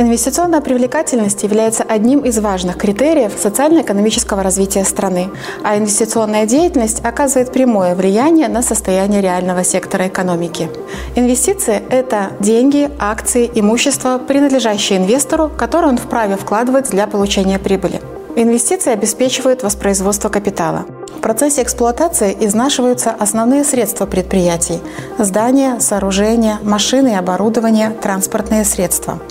Инвестиционная привлекательность является одним из важных критериев социально-экономического развития страны, а инвестиционная деятельность оказывает прямое влияние на состояние реального сектора экономики. Инвестиции – это деньги, акции, имущество, принадлежащие инвестору, которые он вправе вкладывать для получения прибыли. Инвестиции обеспечивают воспроизводство капитала. В процессе эксплуатации изнашиваются основные средства предприятий – здания, сооружения, машины и оборудование, транспортные средства –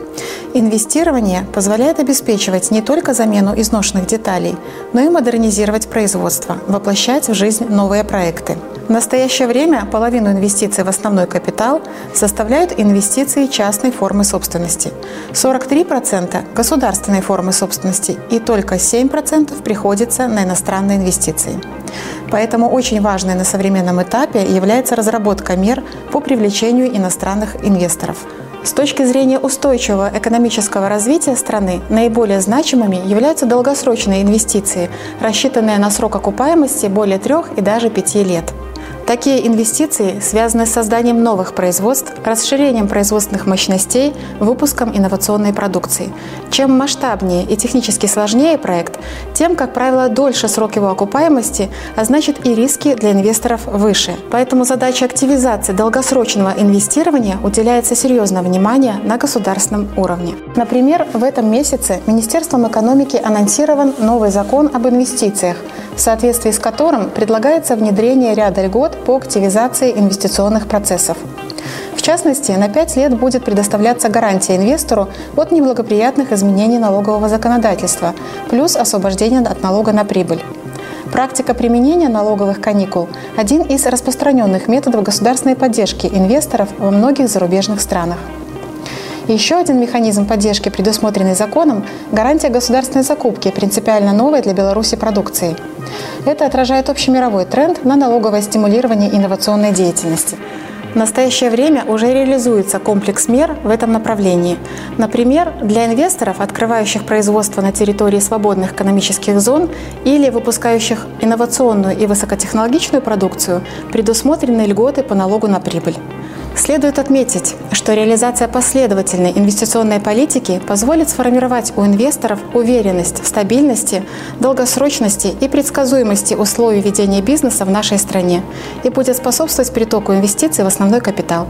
Инвестирование позволяет обеспечивать не только замену изношенных деталей, но и модернизировать производство, воплощать в жизнь новые проекты. В настоящее время половину инвестиций в основной капитал составляют инвестиции частной формы собственности, 43% – государственной формы собственности и только 7% приходится на иностранные инвестиции. Поэтому очень важной на современном этапе является разработка мер по привлечению иностранных инвесторов – с точки зрения устойчивого экономического развития страны наиболее значимыми являются долгосрочные инвестиции, рассчитанные на срок окупаемости более трех и даже пяти лет. Такие инвестиции связаны с созданием новых производств, расширением производственных мощностей, выпуском инновационной продукции. Чем масштабнее и технически сложнее проект, тем, как правило, дольше срок его окупаемости, а значит и риски для инвесторов выше. Поэтому задача активизации долгосрочного инвестирования уделяется серьезное внимание на государственном уровне. Например, в этом месяце Министерством экономики анонсирован новый закон об инвестициях, в соответствии с которым предлагается внедрение ряда льгот по активизации инвестиционных процессов. В частности, на 5 лет будет предоставляться гарантия инвестору от неблагоприятных изменений налогового законодательства, плюс освобождение от налога на прибыль. Практика применения налоговых каникул – один из распространенных методов государственной поддержки инвесторов во многих зарубежных странах. Еще один механизм поддержки, предусмотренный законом – гарантия государственной закупки, принципиально новой для Беларуси продукции. Это отражает общемировой тренд на налоговое стимулирование инновационной деятельности. В настоящее время уже реализуется комплекс мер в этом направлении. Например, для инвесторов, открывающих производство на территории свободных экономических зон или выпускающих инновационную и высокотехнологичную продукцию, предусмотрены льготы по налогу на прибыль. Следует отметить, что реализация последовательной инвестиционной политики позволит сформировать у инвесторов уверенность в стабильности, долгосрочности и предсказуемости условий ведения бизнеса в нашей стране и будет способствовать притоку инвестиций в основной капитал.